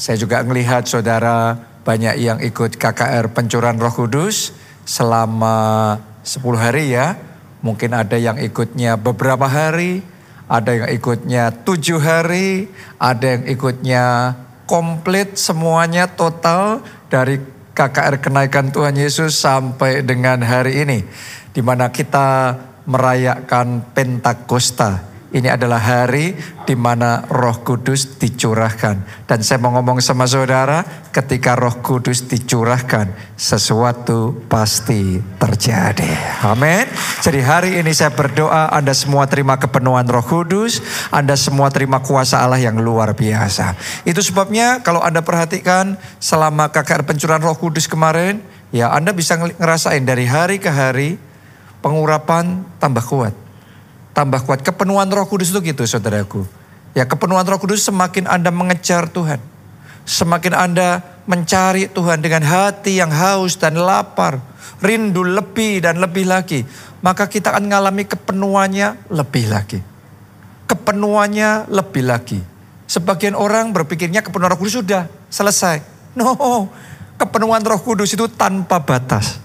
Saya juga melihat saudara banyak yang ikut KKR Pencurahan Roh Kudus selama 10 hari ya. Mungkin ada yang ikutnya beberapa hari, ada yang ikutnya tujuh hari, ada yang ikutnya komplit semuanya total dari KKR kenaikan Tuhan Yesus sampai dengan hari ini. Di mana kita merayakan Pentakosta ini adalah hari di mana Roh Kudus dicurahkan. Dan saya mau ngomong sama saudara, ketika Roh Kudus dicurahkan, sesuatu pasti terjadi. Amin. Jadi hari ini saya berdoa Anda semua terima kepenuhan Roh Kudus, Anda semua terima kuasa Allah yang luar biasa. Itu sebabnya kalau Anda perhatikan selama KKR pencurahan Roh Kudus kemarin, ya Anda bisa ngerasain dari hari ke hari pengurapan tambah kuat tambah kuat. Kepenuhan roh kudus itu gitu saudaraku. Ya kepenuhan roh kudus semakin Anda mengejar Tuhan. Semakin Anda mencari Tuhan dengan hati yang haus dan lapar. Rindu lebih dan lebih lagi. Maka kita akan mengalami kepenuhannya lebih lagi. Kepenuhannya lebih lagi. Sebagian orang berpikirnya kepenuhan roh kudus sudah selesai. No, kepenuhan roh kudus itu tanpa batas.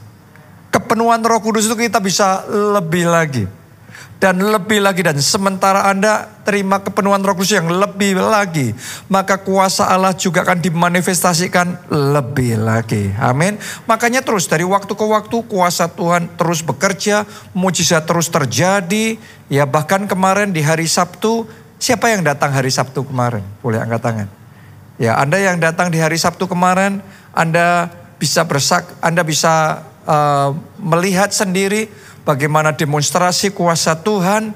Kepenuhan roh kudus itu kita bisa lebih lagi dan lebih lagi dan sementara Anda terima kepenuhan Roh Kudus yang lebih lagi, maka kuasa Allah juga akan dimanifestasikan lebih lagi. Amin. Makanya terus dari waktu ke waktu kuasa Tuhan terus bekerja, mujizat terus terjadi. Ya bahkan kemarin di hari Sabtu, siapa yang datang hari Sabtu kemarin? Boleh angkat tangan. Ya, Anda yang datang di hari Sabtu kemarin, Anda bisa bersak, Anda bisa uh, melihat sendiri bagaimana demonstrasi kuasa Tuhan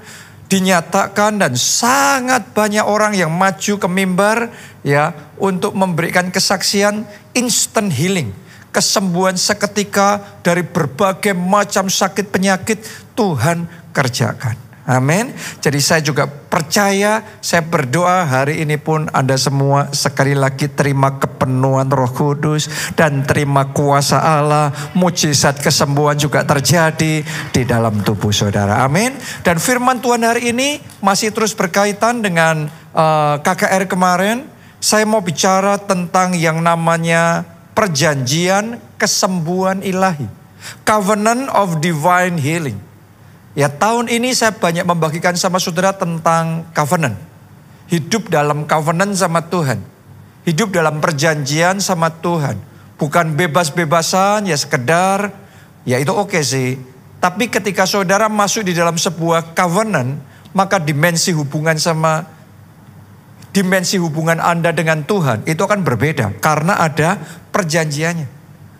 dinyatakan dan sangat banyak orang yang maju ke mimbar ya untuk memberikan kesaksian instant healing kesembuhan seketika dari berbagai macam sakit penyakit Tuhan kerjakan Amin. Jadi saya juga percaya, saya berdoa hari ini pun Anda semua sekali lagi terima kepenuhan Roh Kudus dan terima kuasa Allah, mujizat kesembuhan juga terjadi di dalam tubuh saudara. Amin. Dan firman Tuhan hari ini masih terus berkaitan dengan uh, eh, KKR kemarin. Saya mau bicara tentang yang namanya perjanjian kesembuhan ilahi. Covenant of Divine Healing. Ya tahun ini saya banyak membagikan sama saudara tentang covenant. Hidup dalam covenant sama Tuhan. Hidup dalam perjanjian sama Tuhan. Bukan bebas-bebasan ya sekedar ya itu oke okay sih. Tapi ketika saudara masuk di dalam sebuah covenant, maka dimensi hubungan sama dimensi hubungan Anda dengan Tuhan itu akan berbeda karena ada perjanjiannya.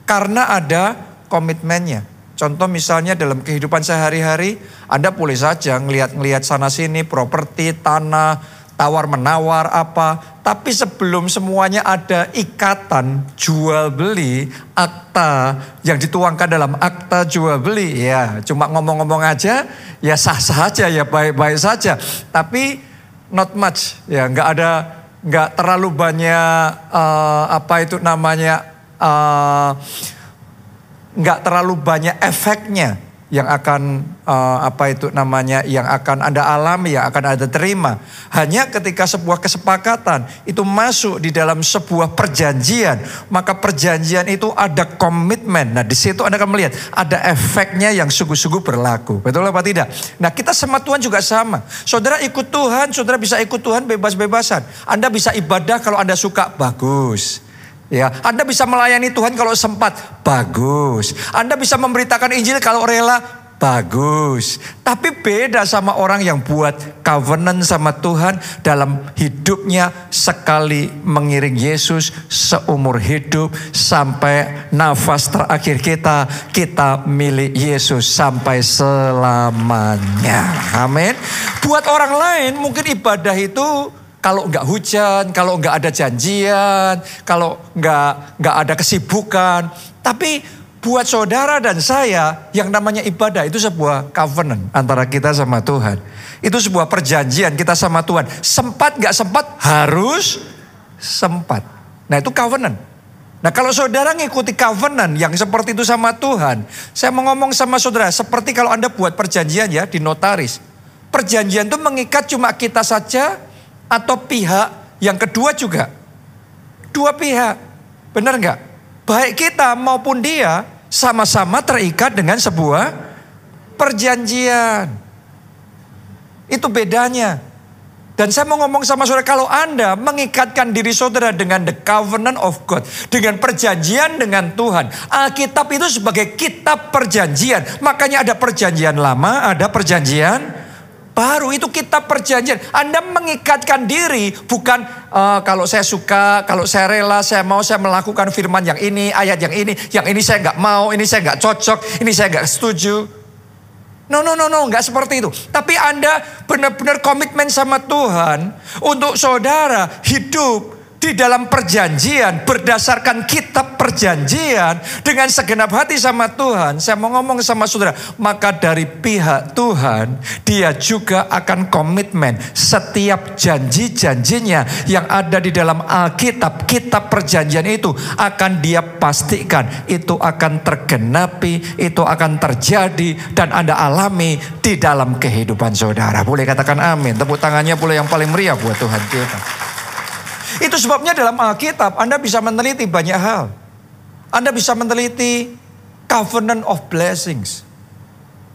Karena ada komitmennya. Contoh misalnya dalam kehidupan sehari-hari, Anda boleh saja ngelihat-ngelihat sana sini properti, tanah, tawar menawar apa. Tapi sebelum semuanya ada ikatan jual beli, akta yang dituangkan dalam akta jual beli, ya cuma ngomong-ngomong aja, ya sah-sah aja, ya baik-baik saja. Tapi not much, ya nggak ada, nggak terlalu banyak uh, apa itu namanya. Uh, nggak terlalu banyak efeknya yang akan uh, apa itu namanya yang akan Anda alami, yang akan Anda terima. Hanya ketika sebuah kesepakatan itu masuk di dalam sebuah perjanjian, maka perjanjian itu ada komitmen. Nah, di situ Anda akan melihat ada efeknya yang sungguh-sungguh berlaku. Betul apa tidak? Nah, kita sama Tuhan juga sama. Saudara ikut Tuhan, saudara bisa ikut Tuhan bebas-bebasan. Anda bisa ibadah kalau Anda suka, bagus. Ya, Anda bisa melayani Tuhan kalau sempat, bagus. Anda bisa memberitakan Injil kalau rela, bagus. Tapi beda sama orang yang buat covenant sama Tuhan dalam hidupnya sekali mengiring Yesus seumur hidup sampai nafas terakhir kita, kita milik Yesus sampai selamanya. Amin. Buat orang lain mungkin ibadah itu kalau nggak hujan, kalau nggak ada janjian, kalau nggak nggak ada kesibukan. Tapi buat saudara dan saya yang namanya ibadah itu sebuah covenant antara kita sama Tuhan. Itu sebuah perjanjian kita sama Tuhan. Sempat nggak sempat harus sempat. Nah itu covenant. Nah kalau saudara ngikuti covenant yang seperti itu sama Tuhan. Saya mau ngomong sama saudara seperti kalau Anda buat perjanjian ya di notaris. Perjanjian itu mengikat cuma kita saja atau pihak yang kedua juga. Dua pihak. Benar nggak? Baik kita maupun dia sama-sama terikat dengan sebuah perjanjian. Itu bedanya. Dan saya mau ngomong sama saudara, kalau Anda mengikatkan diri saudara dengan the covenant of God, dengan perjanjian dengan Tuhan, Alkitab itu sebagai kitab perjanjian. Makanya ada perjanjian lama, ada perjanjian baru. Itu kitab perjanjian. Anda mengikatkan diri, bukan uh, kalau saya suka, kalau saya rela, saya mau, saya melakukan firman yang ini, ayat yang ini, yang ini saya nggak mau, ini saya nggak cocok, ini saya nggak setuju. No, no, no, no, nggak seperti itu. Tapi Anda benar-benar komitmen sama Tuhan untuk saudara hidup di dalam perjanjian berdasarkan kitab perjanjian dengan segenap hati sama Tuhan. Saya mau ngomong sama saudara, maka dari pihak Tuhan dia juga akan komitmen setiap janji-janjinya yang ada di dalam Alkitab, kitab perjanjian itu akan dia pastikan itu akan tergenapi, itu akan terjadi dan Anda alami di dalam kehidupan saudara. Boleh katakan amin. Tepuk tangannya boleh yang paling meriah buat Tuhan kita. Itu sebabnya dalam Alkitab Anda bisa meneliti banyak hal. Anda bisa meneliti covenant of blessings.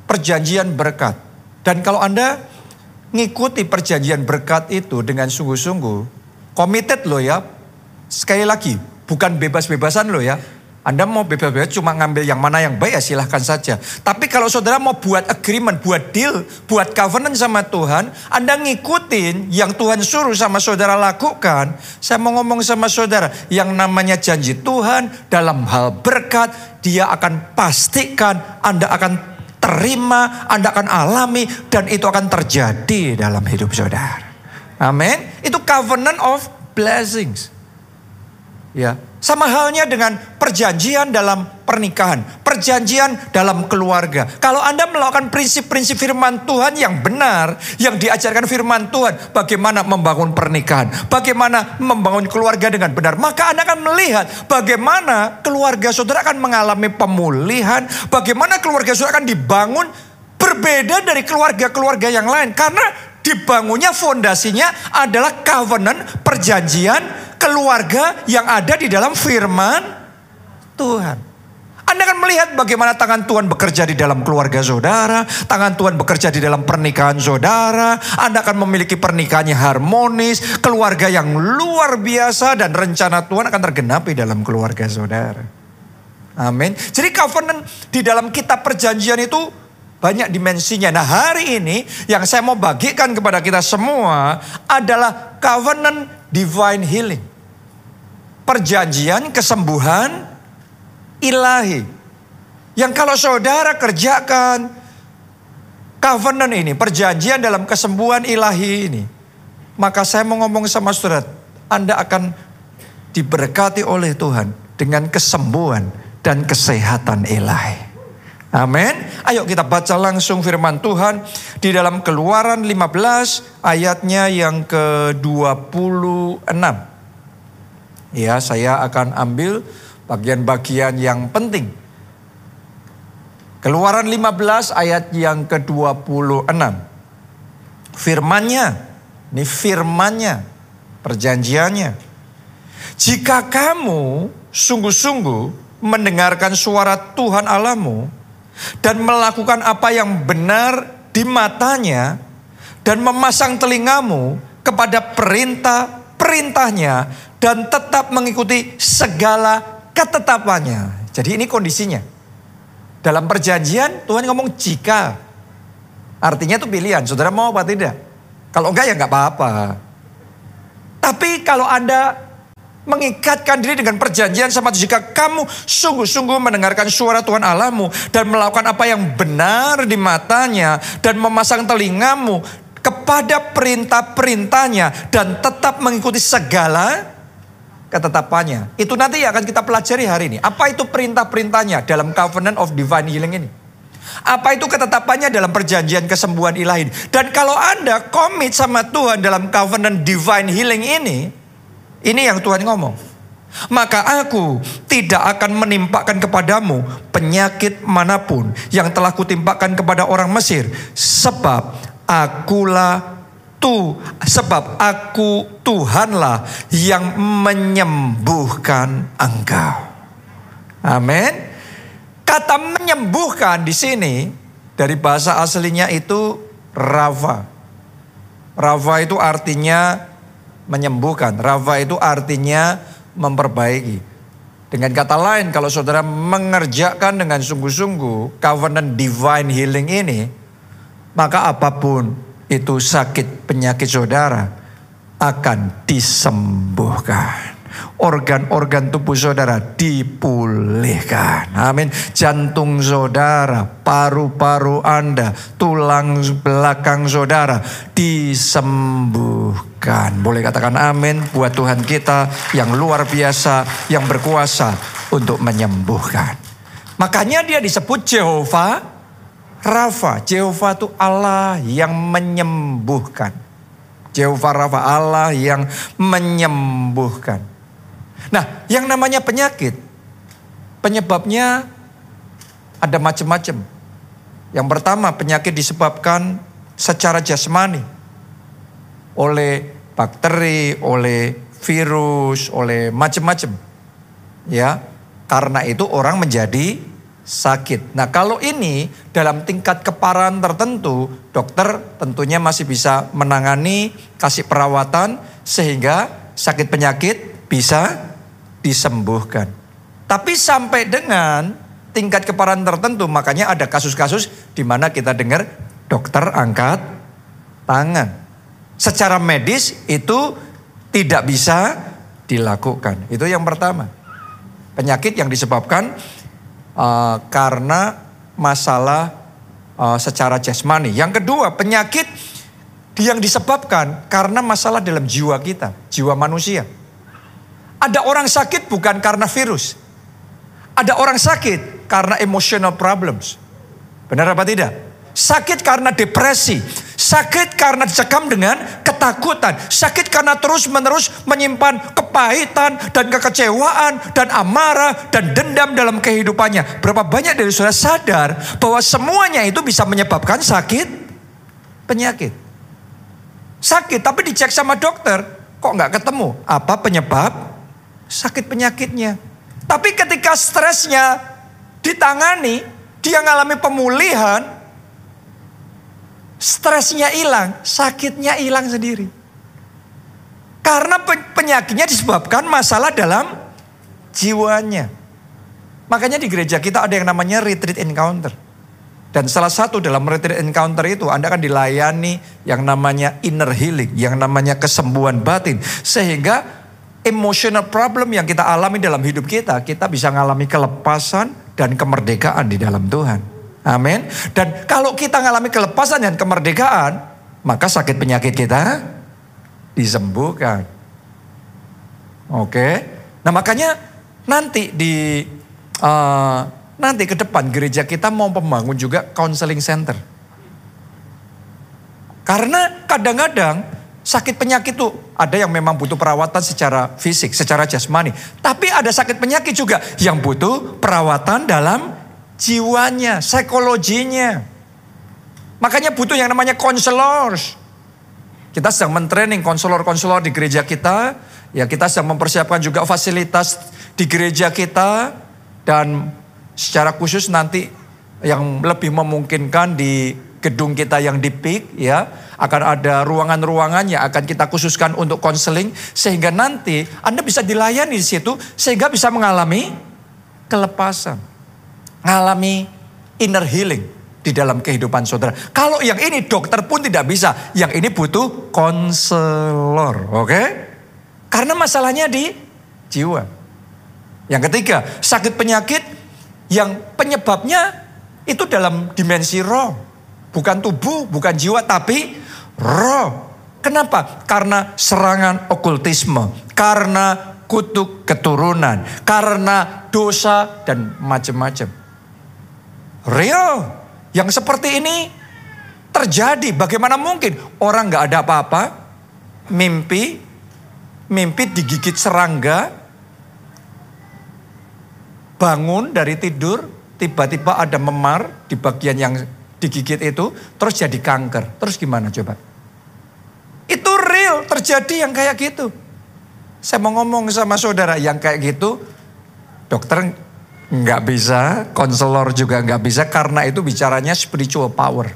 Perjanjian berkat. Dan kalau Anda ngikuti perjanjian berkat itu dengan sungguh-sungguh, committed loh ya. Sekali lagi, bukan bebas-bebasan loh ya. Anda mau bebas-bebas cuma ngambil yang mana yang baik ya silahkan saja. Tapi kalau saudara mau buat agreement, buat deal, buat covenant sama Tuhan, Anda ngikutin yang Tuhan suruh sama saudara lakukan. Saya mau ngomong sama saudara, yang namanya janji Tuhan dalam hal berkat, dia akan pastikan Anda akan terima, Anda akan alami, dan itu akan terjadi dalam hidup saudara. Amin. Itu covenant of blessings. Ya, sama halnya dengan perjanjian dalam pernikahan, perjanjian dalam keluarga. Kalau Anda melakukan prinsip-prinsip firman Tuhan yang benar, yang diajarkan firman Tuhan, bagaimana membangun pernikahan, bagaimana membangun keluarga dengan benar, maka Anda akan melihat bagaimana keluarga saudara akan mengalami pemulihan, bagaimana keluarga saudara akan dibangun berbeda dari keluarga-keluarga yang lain karena dibangunnya fondasinya adalah covenant perjanjian keluarga yang ada di dalam firman Tuhan. Anda akan melihat bagaimana tangan Tuhan bekerja di dalam keluarga saudara, tangan Tuhan bekerja di dalam pernikahan saudara. Anda akan memiliki pernikahannya harmonis, keluarga yang luar biasa dan rencana Tuhan akan tergenapi dalam keluarga saudara. Amin. Jadi covenant di dalam kitab perjanjian itu banyak dimensinya. Nah hari ini yang saya mau bagikan kepada kita semua adalah covenant divine healing perjanjian kesembuhan ilahi. Yang kalau saudara kerjakan covenant ini, perjanjian dalam kesembuhan ilahi ini, maka saya mau ngomong sama saudara, Anda akan diberkati oleh Tuhan dengan kesembuhan dan kesehatan ilahi. Amin. Ayo kita baca langsung firman Tuhan di dalam Keluaran 15 ayatnya yang ke-26. Ya, saya akan ambil bagian-bagian yang penting. Keluaran 15 ayat yang ke-26. Firmannya, ini firmannya, perjanjiannya. Jika kamu sungguh-sungguh mendengarkan suara Tuhan Allahmu dan melakukan apa yang benar di matanya dan memasang telingamu kepada perintah-perintahnya dan tetap mengikuti segala ketetapannya. Jadi ini kondisinya. Dalam perjanjian Tuhan ngomong jika. Artinya itu pilihan, saudara mau apa tidak. Kalau enggak ya enggak apa-apa. Tapi kalau Anda mengikatkan diri dengan perjanjian sama jika kamu sungguh-sungguh mendengarkan suara Tuhan Allahmu dan melakukan apa yang benar di matanya dan memasang telingamu kepada perintah-perintahnya dan tetap mengikuti segala ketetapannya. Itu nanti akan kita pelajari hari ini. Apa itu perintah-perintahnya dalam covenant of divine healing ini? Apa itu ketetapannya dalam perjanjian kesembuhan ilahi? Dan kalau Anda komit sama Tuhan dalam covenant divine healing ini, ini yang Tuhan ngomong. Maka aku tidak akan menimpakan kepadamu penyakit mana pun yang telah kutimpakan kepada orang Mesir. Sebab akulah tu sebab aku Tuhanlah yang menyembuhkan engkau. Amin. Kata menyembuhkan di sini dari bahasa aslinya itu Rava. Rava itu artinya menyembuhkan. Rava itu artinya memperbaiki. Dengan kata lain, kalau saudara mengerjakan dengan sungguh-sungguh covenant divine healing ini, maka apa pun itu sakit penyakit saudara akan disembuhkan organ-organ tubuh saudara dipulihkan. Amin. Jantung saudara, paru-paru Anda, tulang belakang saudara disembuhkan. Boleh katakan amin buat Tuhan kita yang luar biasa, yang berkuasa untuk menyembuhkan. Makanya dia disebut Jehovah Rafa. Jehovah itu Allah yang menyembuhkan. Jehovah Rafa Allah yang menyembuhkan. Nah, yang namanya penyakit, penyebabnya ada macam-macam. Yang pertama, penyakit disebabkan secara jasmani oleh bakteri, oleh virus, oleh macam-macam. Ya, karena itu orang menjadi sakit. Nah, kalau ini dalam tingkat keparahan tertentu, dokter tentunya masih bisa menangani, kasih perawatan sehingga sakit penyakit bisa disembuhkan. Tapi sampai dengan tingkat keparahan tertentu, makanya ada kasus-kasus di mana kita dengar dokter angkat tangan. Secara medis itu tidak bisa dilakukan. Itu yang pertama. Penyakit yang disebabkan uh, karena masalah uh, secara jasmani. Yang kedua, penyakit yang disebabkan karena masalah dalam jiwa kita, jiwa manusia. Ada orang sakit bukan karena virus. Ada orang sakit karena emotional problems. Benar apa tidak? Sakit karena depresi. Sakit karena dicekam dengan ketakutan. Sakit karena terus-menerus menyimpan kepahitan dan kekecewaan dan amarah dan dendam dalam kehidupannya. Berapa banyak dari saudara sadar bahwa semuanya itu bisa menyebabkan sakit penyakit. Sakit tapi dicek sama dokter kok nggak ketemu apa penyebab sakit penyakitnya. Tapi ketika stresnya ditangani, dia ngalami pemulihan, stresnya hilang, sakitnya hilang sendiri. Karena penyakitnya disebabkan masalah dalam jiwanya. Makanya di gereja kita ada yang namanya retreat encounter. Dan salah satu dalam retreat encounter itu Anda akan dilayani yang namanya inner healing, yang namanya kesembuhan batin. Sehingga emotional problem yang kita alami dalam hidup kita, kita bisa mengalami kelepasan dan kemerdekaan di dalam Tuhan. Amin. Dan kalau kita mengalami kelepasan dan kemerdekaan, maka sakit penyakit kita disembuhkan. Oke. Nah makanya nanti di uh, nanti ke depan gereja kita mau membangun juga counseling center. Karena kadang-kadang Sakit penyakit itu ada yang memang butuh perawatan secara fisik, secara jasmani. Tapi ada sakit penyakit juga yang butuh perawatan dalam jiwanya, psikologinya. Makanya butuh yang namanya konselor. Kita sedang mentraining konselor-konselor di gereja kita. Ya kita sedang mempersiapkan juga fasilitas di gereja kita. Dan secara khusus nanti yang lebih memungkinkan di gedung kita yang di PIK ya akan ada ruangan-ruangan yang akan kita khususkan untuk konseling sehingga nanti Anda bisa dilayani di situ sehingga bisa mengalami kelepasan, mengalami inner healing di dalam kehidupan saudara. Kalau yang ini dokter pun tidak bisa, yang ini butuh konselor, oke? Okay? Karena masalahnya di jiwa. Yang ketiga, sakit penyakit yang penyebabnya itu dalam dimensi roh. Bukan tubuh, bukan jiwa, tapi roh. Kenapa? Karena serangan okultisme, karena kutuk keturunan, karena dosa dan macam-macam. Real, yang seperti ini terjadi. Bagaimana mungkin orang nggak ada apa-apa, mimpi, mimpi digigit serangga, bangun dari tidur, tiba-tiba ada memar di bagian yang digigit itu terus jadi kanker. Terus gimana coba? terjadi yang kayak gitu. Saya mau ngomong sama saudara yang kayak gitu, dokter nggak bisa, konselor juga nggak bisa karena itu bicaranya spiritual power.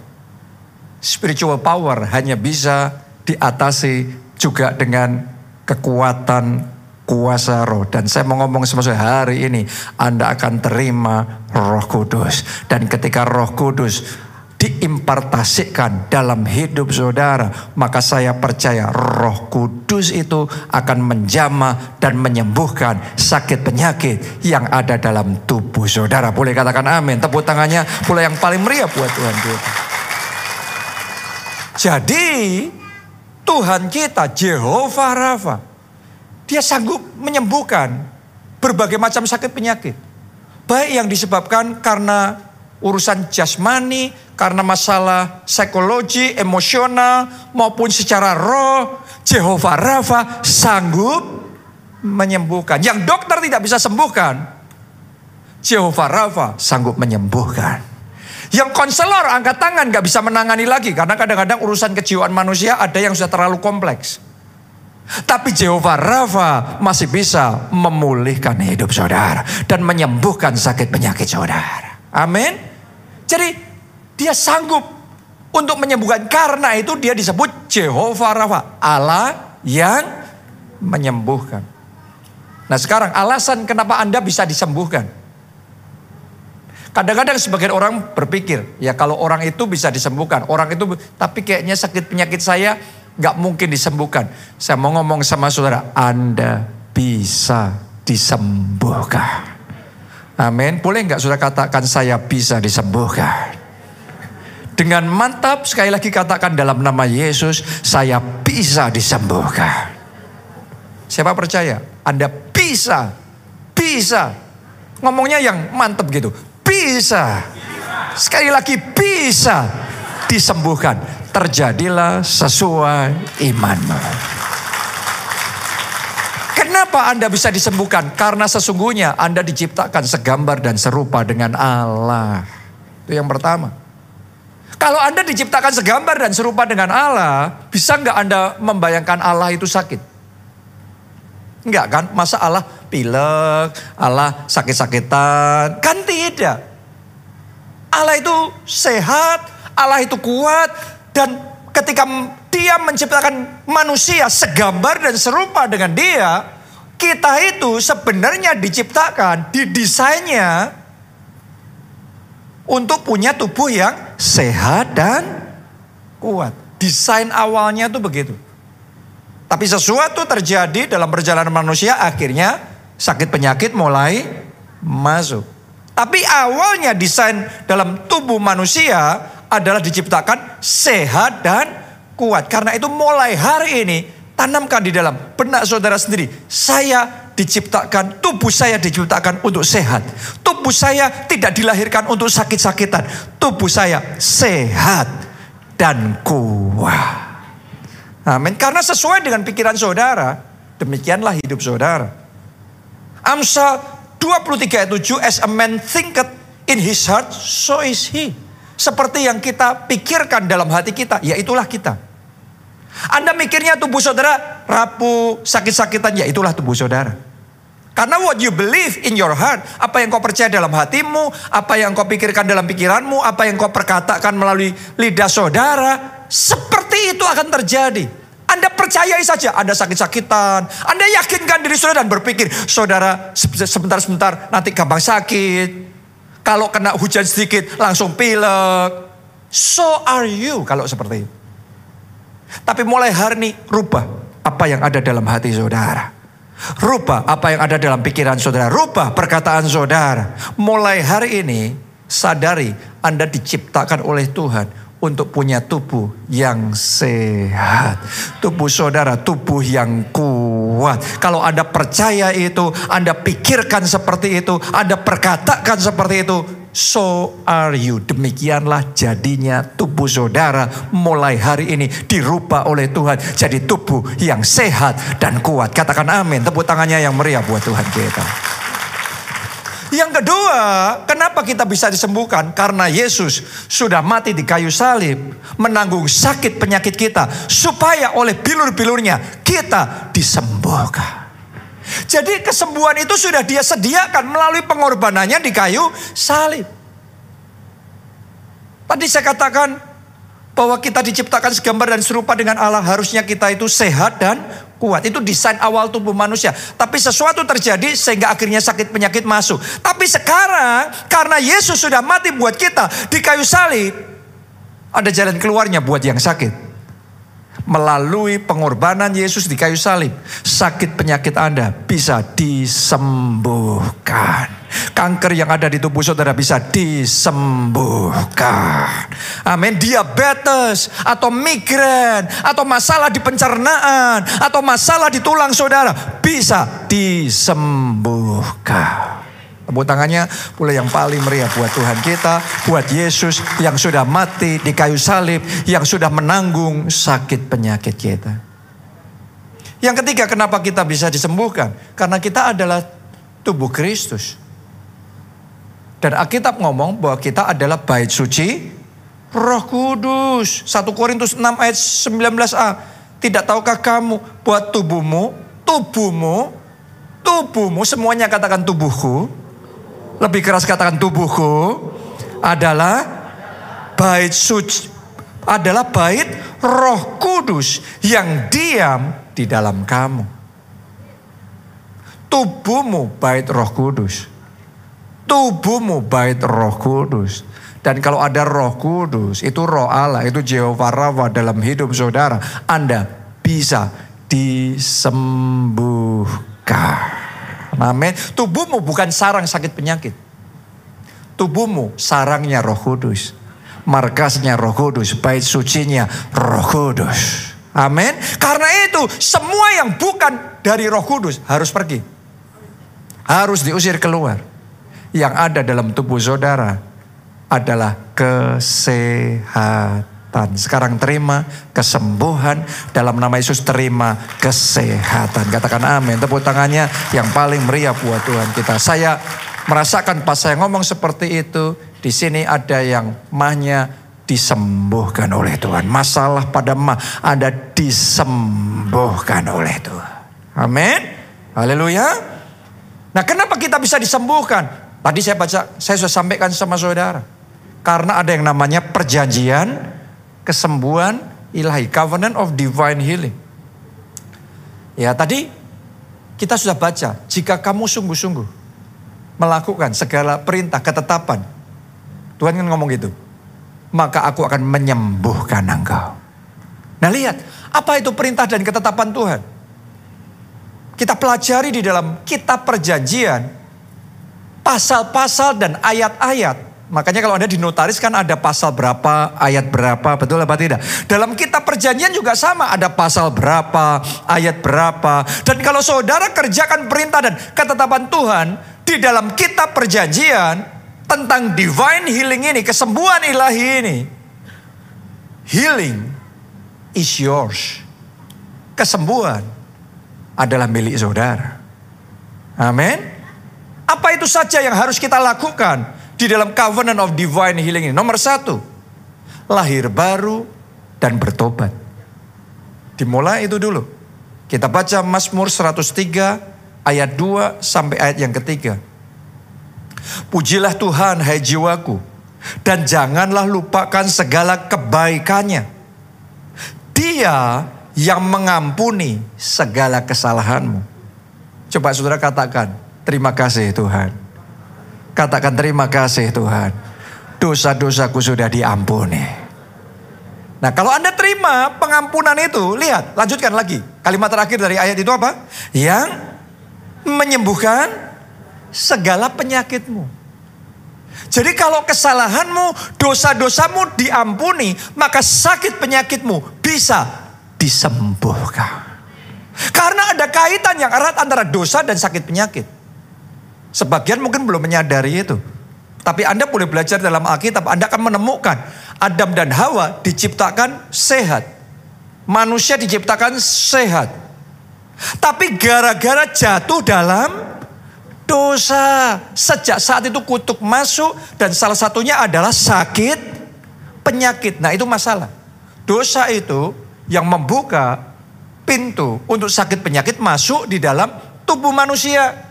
Spiritual power hanya bisa diatasi juga dengan kekuatan kuasa roh. Dan saya mau ngomong sama hari ini Anda akan terima roh kudus. Dan ketika roh kudus diimpartasikan dalam hidup saudara, maka saya percaya Roh Kudus itu akan menjamah dan menyembuhkan sakit penyakit yang ada dalam tubuh saudara. Boleh katakan amin. Tepuk tangannya pula yang paling meriah buat Tuhan kita. Jadi Tuhan kita Jehovah Rafa dia sanggup menyembuhkan berbagai macam sakit penyakit. Baik yang disebabkan karena urusan jasmani, karena masalah psikologi, emosional, maupun secara roh, Jehovah Rafa sanggup menyembuhkan. Yang dokter tidak bisa sembuhkan, Jehovah Rafa sanggup menyembuhkan. Yang konselor angkat tangan gak bisa menangani lagi karena kadang-kadang urusan kejiwaan manusia ada yang sudah terlalu kompleks. Tapi Jehovah Rafa masih bisa memulihkan hidup saudara dan menyembuhkan sakit penyakit saudara. Amin. Jadi dia sanggup untuk menyembuhkan karena itu dia disebut Jehovah Rafa, Allah yang menyembuhkan. Nah sekarang alasan kenapa Anda bisa disembuhkan. Kadang-kadang sebagian orang berpikir, ya kalau orang itu bisa disembuhkan, orang itu, tapi kayaknya sakit penyakit saya nggak mungkin disembuhkan. Saya mau ngomong sama saudara, Anda bisa disembuhkan. Amin. Boleh nggak sudah katakan saya bisa disembuhkan? Dengan mantap sekali lagi katakan dalam nama Yesus saya bisa disembuhkan. Siapa percaya? Anda bisa, bisa. Ngomongnya yang mantap gitu. Bisa. Sekali lagi bisa disembuhkan. Terjadilah sesuai imanmu. Kenapa Anda bisa disembuhkan? Karena sesungguhnya Anda diciptakan segambar dan serupa dengan Allah. Itu yang pertama. Kalau Anda diciptakan segambar dan serupa dengan Allah, bisa nggak Anda membayangkan Allah itu sakit? Enggak kan? Masa Allah pilek, Allah sakit-sakitan? Kan tidak. Allah itu sehat, Allah itu kuat, dan ketika dia menciptakan manusia segambar dan serupa dengan dia, kita itu sebenarnya diciptakan, didesainnya untuk punya tubuh yang sehat dan kuat. Desain awalnya itu begitu. Tapi sesuatu terjadi dalam perjalanan manusia akhirnya sakit penyakit mulai masuk. Tapi awalnya desain dalam tubuh manusia adalah diciptakan sehat dan kuat. Karena itu mulai hari ini Tanamkan di dalam benak saudara sendiri. Saya diciptakan, tubuh saya diciptakan untuk sehat. Tubuh saya tidak dilahirkan untuk sakit-sakitan. Tubuh saya sehat dan kuat. Amin. Karena sesuai dengan pikiran saudara, demikianlah hidup saudara. Amsal 23 ayat 7, as a man thinketh in his heart, so is he. Seperti yang kita pikirkan dalam hati kita, ya itulah kita. Anda mikirnya tubuh saudara rapuh, sakit-sakitan, ya itulah tubuh saudara. Karena what you believe in your heart, apa yang kau percaya dalam hatimu, apa yang kau pikirkan dalam pikiranmu, apa yang kau perkatakan melalui lidah saudara, seperti itu akan terjadi. Anda percayai saja, Anda sakit-sakitan. Anda yakinkan diri saudara dan berpikir, saudara sebentar-sebentar nanti gampang sakit. Kalau kena hujan sedikit langsung pilek. So are you kalau seperti itu. Tapi mulai hari ini rubah apa yang ada dalam hati saudara. Rubah apa yang ada dalam pikiran saudara. Rubah perkataan saudara. Mulai hari ini sadari Anda diciptakan oleh Tuhan untuk punya tubuh yang sehat. Tubuh saudara, tubuh yang kuat. Kalau Anda percaya itu, Anda pikirkan seperti itu, Anda perkatakan seperti itu, so are you. Demikianlah jadinya tubuh saudara mulai hari ini dirubah oleh Tuhan jadi tubuh yang sehat dan kuat. Katakan amin. Tepuk tangannya yang meriah buat Tuhan kita. Yang kedua, kenapa kita bisa disembuhkan? Karena Yesus sudah mati di kayu salib, menanggung sakit penyakit kita, supaya oleh bilur-bilurnya kita disembuhkan. Jadi kesembuhan itu sudah dia sediakan melalui pengorbanannya di kayu salib. Tadi saya katakan bahwa kita diciptakan segambar dan serupa dengan Allah. Harusnya kita itu sehat dan kuat. Itu desain awal tubuh manusia. Tapi sesuatu terjadi sehingga akhirnya sakit penyakit masuk. Tapi sekarang karena Yesus sudah mati buat kita di kayu salib. Ada jalan keluarnya buat yang sakit melalui pengorbanan Yesus di kayu salib, sakit penyakit Anda bisa disembuhkan. Kanker yang ada di tubuh saudara bisa disembuhkan. Amin. Diabetes atau migrain atau masalah di pencernaan atau masalah di tulang saudara bisa disembuhkan. Tepuk tangannya pula yang paling meriah buat Tuhan kita, buat Yesus yang sudah mati di kayu salib, yang sudah menanggung sakit penyakit kita. Yang ketiga, kenapa kita bisa disembuhkan? Karena kita adalah tubuh Kristus. Dan Alkitab ngomong bahwa kita adalah bait suci Roh Kudus. 1 Korintus 6 ayat 19a. Tidak tahukah kamu buat tubuhmu, tubuhmu, tubuhmu, semuanya katakan tubuhku, lebih keras katakan tubuhku adalah bait suci adalah bait Roh Kudus yang diam di dalam kamu. Tubuhmu bait Roh Kudus. Tubuhmu bait Roh Kudus. Dan kalau ada Roh Kudus, itu Roh Allah, itu Jehovah Rawa dalam hidup saudara, Anda bisa disembuhkan. Amin. Tubuhmu bukan sarang sakit penyakit. Tubuhmu sarangnya roh kudus. Markasnya roh kudus. Bait sucinya roh kudus. Amin. Karena itu semua yang bukan dari roh kudus harus pergi. Harus diusir keluar. Yang ada dalam tubuh saudara adalah kesehatan kesehatan. Sekarang terima kesembuhan dalam nama Yesus terima kesehatan. Katakan amin. Tepuk tangannya yang paling meriah buat Tuhan kita. Saya merasakan pas saya ngomong seperti itu, di sini ada yang mahnya disembuhkan oleh Tuhan. Masalah pada mah ada disembuhkan oleh Tuhan. Amin. Haleluya. Nah, kenapa kita bisa disembuhkan? Tadi saya baca, saya sudah sampaikan sama saudara. Karena ada yang namanya perjanjian kesembuhan ilahi, covenant of divine healing. Ya, tadi kita sudah baca, jika kamu sungguh-sungguh melakukan segala perintah ketetapan, Tuhan kan ngomong gitu, maka aku akan menyembuhkan engkau. Nah lihat, apa itu perintah dan ketetapan Tuhan? Kita pelajari di dalam kitab perjanjian, pasal-pasal dan ayat-ayat Makanya kalau Anda di notaris kan ada pasal berapa, ayat berapa, betul apa tidak? Dalam kitab perjanjian juga sama, ada pasal berapa, ayat berapa. Dan kalau saudara kerjakan perintah dan ketetapan Tuhan di dalam kitab perjanjian tentang divine healing ini, kesembuhan ilahi ini. Healing is yours. Kesembuhan adalah milik saudara. Amin. Apa itu saja yang harus kita lakukan? Di dalam covenant of divine healing ini. Nomor satu, lahir baru dan bertobat. Dimulai itu dulu. Kita baca Mazmur 103 ayat 2 sampai ayat yang ketiga. Pujilah Tuhan hai jiwaku dan janganlah lupakan segala kebaikannya. Dia yang mengampuni segala kesalahanmu. Coba saudara katakan, terima kasih Tuhan Katakan terima kasih Tuhan. Dosa-dosaku sudah diampuni. Nah kalau Anda terima pengampunan itu, lihat, lanjutkan lagi. Kalimat terakhir dari ayat itu apa? Yang menyembuhkan segala penyakitmu. Jadi kalau kesalahanmu, dosa-dosamu diampuni, maka sakit penyakitmu bisa disembuhkan. Karena ada kaitan yang erat antara dosa dan sakit penyakit. Sebagian mungkin belum menyadari itu. Tapi Anda boleh belajar dalam Alkitab, Anda akan menemukan Adam dan Hawa diciptakan sehat. Manusia diciptakan sehat. Tapi gara-gara jatuh dalam dosa. Sejak saat itu kutuk masuk dan salah satunya adalah sakit penyakit. Nah itu masalah. Dosa itu yang membuka pintu untuk sakit penyakit masuk di dalam tubuh manusia.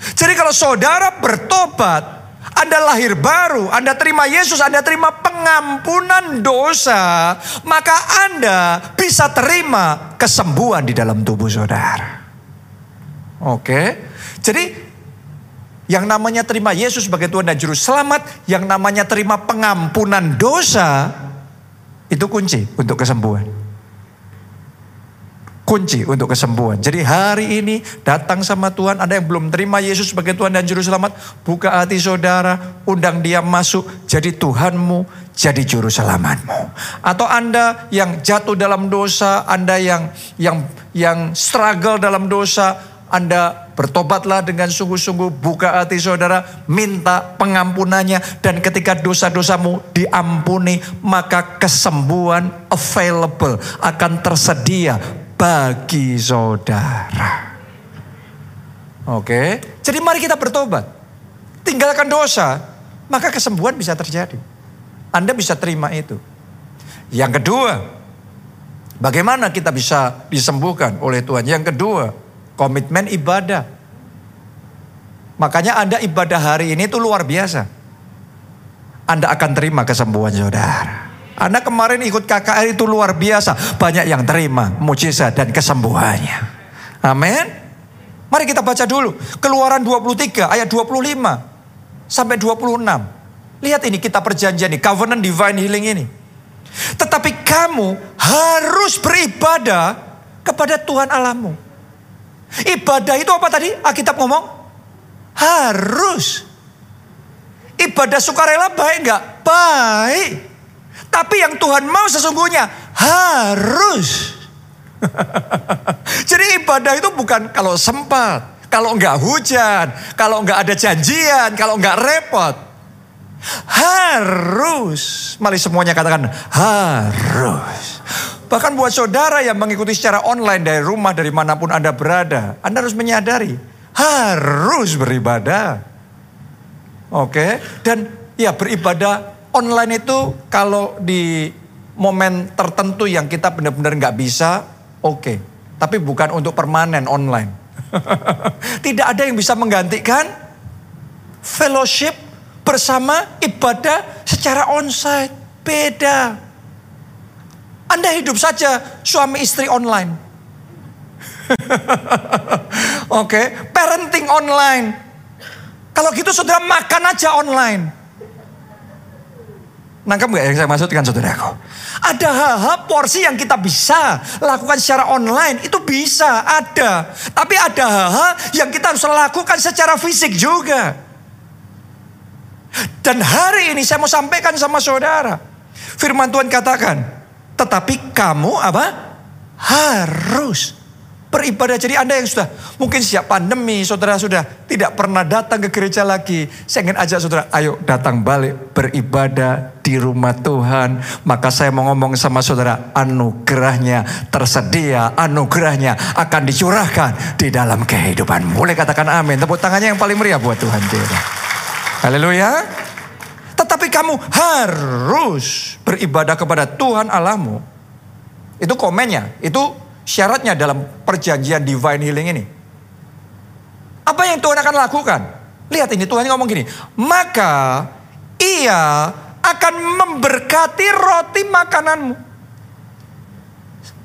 Jadi kalau saudara bertobat, anda lahir baru, Anda terima Yesus, Anda terima pengampunan dosa, maka Anda bisa terima kesembuhan di dalam tubuh saudara. Oke, jadi yang namanya terima Yesus sebagai Tuhan dan Juru Selamat, yang namanya terima pengampunan dosa, itu kunci untuk kesembuhan kunci untuk kesembuhan. Jadi hari ini datang sama Tuhan, ada yang belum terima Yesus sebagai Tuhan dan Juru Selamat, buka hati saudara, undang dia masuk, jadi Tuhanmu, jadi Juru Selamatmu. Atau Anda yang jatuh dalam dosa, Anda yang yang yang struggle dalam dosa, anda bertobatlah dengan sungguh-sungguh, buka hati saudara, minta pengampunannya, dan ketika dosa-dosamu diampuni, maka kesembuhan available akan tersedia bagi saudara. Oke, jadi mari kita bertobat. Tinggalkan dosa, maka kesembuhan bisa terjadi. Anda bisa terima itu. Yang kedua, bagaimana kita bisa disembuhkan oleh Tuhan? Yang kedua, komitmen ibadah. Makanya Anda ibadah hari ini itu luar biasa. Anda akan terima kesembuhan saudara. Anda kemarin ikut KKR itu luar biasa. Banyak yang terima mujizat dan kesembuhannya. Amin. Mari kita baca dulu. Keluaran 23 ayat 25 sampai 26. Lihat ini kita perjanjian ini. Covenant Divine Healing ini. Tetapi kamu harus beribadah kepada Tuhan Allahmu. Ibadah itu apa tadi? Alkitab ngomong. Harus. Ibadah sukarela baik enggak? Baik. Tapi yang Tuhan mau sesungguhnya harus. Jadi ibadah itu bukan kalau sempat, kalau enggak hujan, kalau enggak ada janjian, kalau enggak repot. Harus. Mari semuanya katakan harus. Bahkan buat saudara yang mengikuti secara online dari rumah, dari mana pun Anda berada. Anda harus menyadari. Harus beribadah. Oke. Dan ya beribadah Online itu kalau di momen tertentu yang kita benar-benar nggak bisa, oke. Okay. Tapi bukan untuk permanen online. Tidak ada yang bisa menggantikan fellowship bersama ibadah secara onsite. Beda. Anda hidup saja suami istri online. Oke, okay. parenting online. Kalau gitu saudara makan aja online. Nangkap nggak yang saya maksudkan saudaraku? Ada hal-hal porsi yang kita bisa lakukan secara online. Itu bisa, ada. Tapi ada hal-hal yang kita harus lakukan secara fisik juga. Dan hari ini saya mau sampaikan sama saudara. Firman Tuhan katakan, tetapi kamu apa? Harus beribadah. Jadi Anda yang sudah mungkin siap pandemi, saudara sudah tidak pernah datang ke gereja lagi. Saya ingin ajak saudara, ayo datang balik beribadah di rumah Tuhan. Maka saya mau ngomong sama saudara, anugerahnya tersedia, anugerahnya akan dicurahkan di dalam kehidupan. Boleh katakan amin. Tepuk tangannya yang paling meriah buat Tuhan. Haleluya. Tetapi kamu harus beribadah kepada Tuhan Allahmu. Itu komennya, itu syaratnya dalam perjanjian divine healing ini. Apa yang Tuhan akan lakukan? Lihat ini Tuhan ngomong gini, maka ia akan memberkati roti makananmu.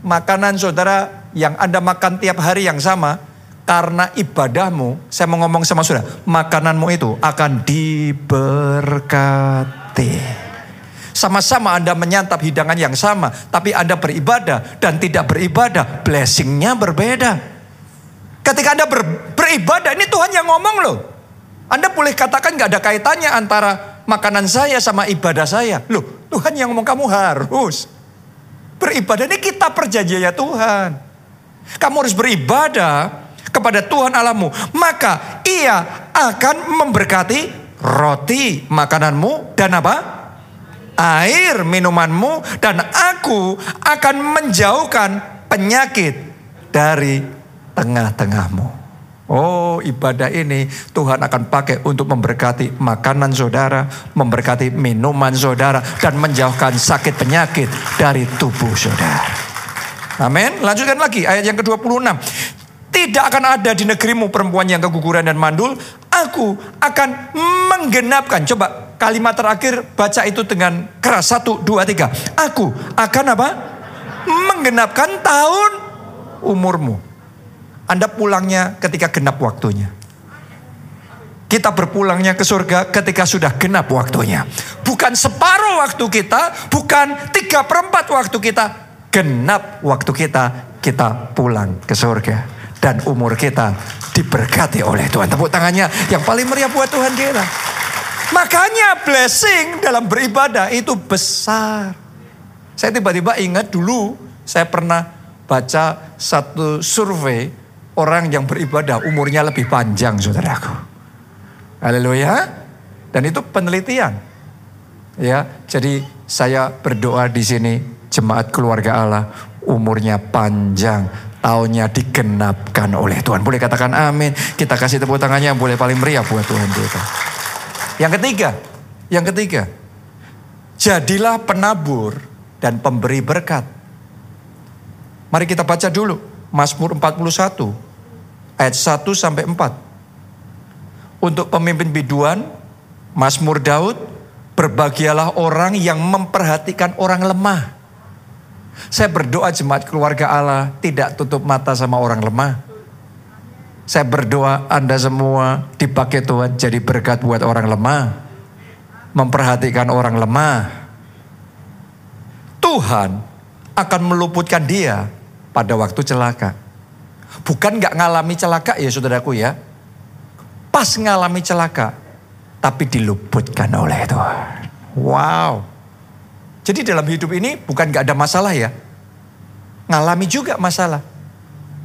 Makanan saudara yang Anda makan tiap hari yang sama, karena ibadahmu, saya mau ngomong sama saudara, makananmu itu akan diberkati. Sama-sama Anda menyantap hidangan yang sama, tapi Anda beribadah dan tidak beribadah, blessingnya berbeda. Ketika Anda ber, beribadah, ini Tuhan yang ngomong loh. Anda boleh katakan gak ada kaitannya antara makanan saya sama ibadah saya. Loh, Tuhan yang ngomong kamu harus beribadah. Ini kita perjanjiannya Tuhan. Kamu harus beribadah kepada Tuhan Allahmu. Maka ia akan memberkati roti makananmu dan apa? Air minumanmu dan aku akan menjauhkan penyakit dari tengah-tengahmu. Oh ibadah ini Tuhan akan pakai untuk memberkati makanan saudara, memberkati minuman saudara, dan menjauhkan sakit penyakit dari tubuh saudara. Amin. Lanjutkan lagi ayat yang ke-26. Tidak akan ada di negerimu perempuan yang keguguran dan mandul. Aku akan menggenapkan. Coba kalimat terakhir baca itu dengan keras. Satu, dua, tiga. Aku akan apa? Menggenapkan tahun umurmu. Anda pulangnya ketika genap waktunya. Kita berpulangnya ke surga ketika sudah genap waktunya. Bukan separuh waktu kita, bukan tiga perempat waktu kita. Genap waktu kita, kita pulang ke surga. Dan umur kita diberkati oleh Tuhan. Tepuk tangannya yang paling meriah buat Tuhan kita. Makanya blessing dalam beribadah itu besar. Saya tiba-tiba ingat dulu saya pernah baca satu survei orang yang beribadah umurnya lebih panjang saudaraku. Haleluya. Dan itu penelitian. Ya, jadi saya berdoa di sini jemaat keluarga Allah umurnya panjang, tahunnya digenapkan oleh Tuhan. Boleh katakan amin. Kita kasih tepuk tangannya boleh paling meriah buat Tuhan kita. Yang ketiga, yang ketiga. Jadilah penabur dan pemberi berkat. Mari kita baca dulu Mazmur 41 ayat 1 sampai 4. Untuk pemimpin biduan, Mazmur Daud, berbahagialah orang yang memperhatikan orang lemah. Saya berdoa jemaat keluarga Allah tidak tutup mata sama orang lemah. Saya berdoa Anda semua dipakai Tuhan jadi berkat buat orang lemah. Memperhatikan orang lemah. Tuhan akan meluputkan dia pada waktu celaka. Bukan nggak ngalami celaka ya saudaraku ya. Pas ngalami celaka, tapi diluputkan oleh Tuhan. Wow. Jadi dalam hidup ini bukan nggak ada masalah ya. Ngalami juga masalah.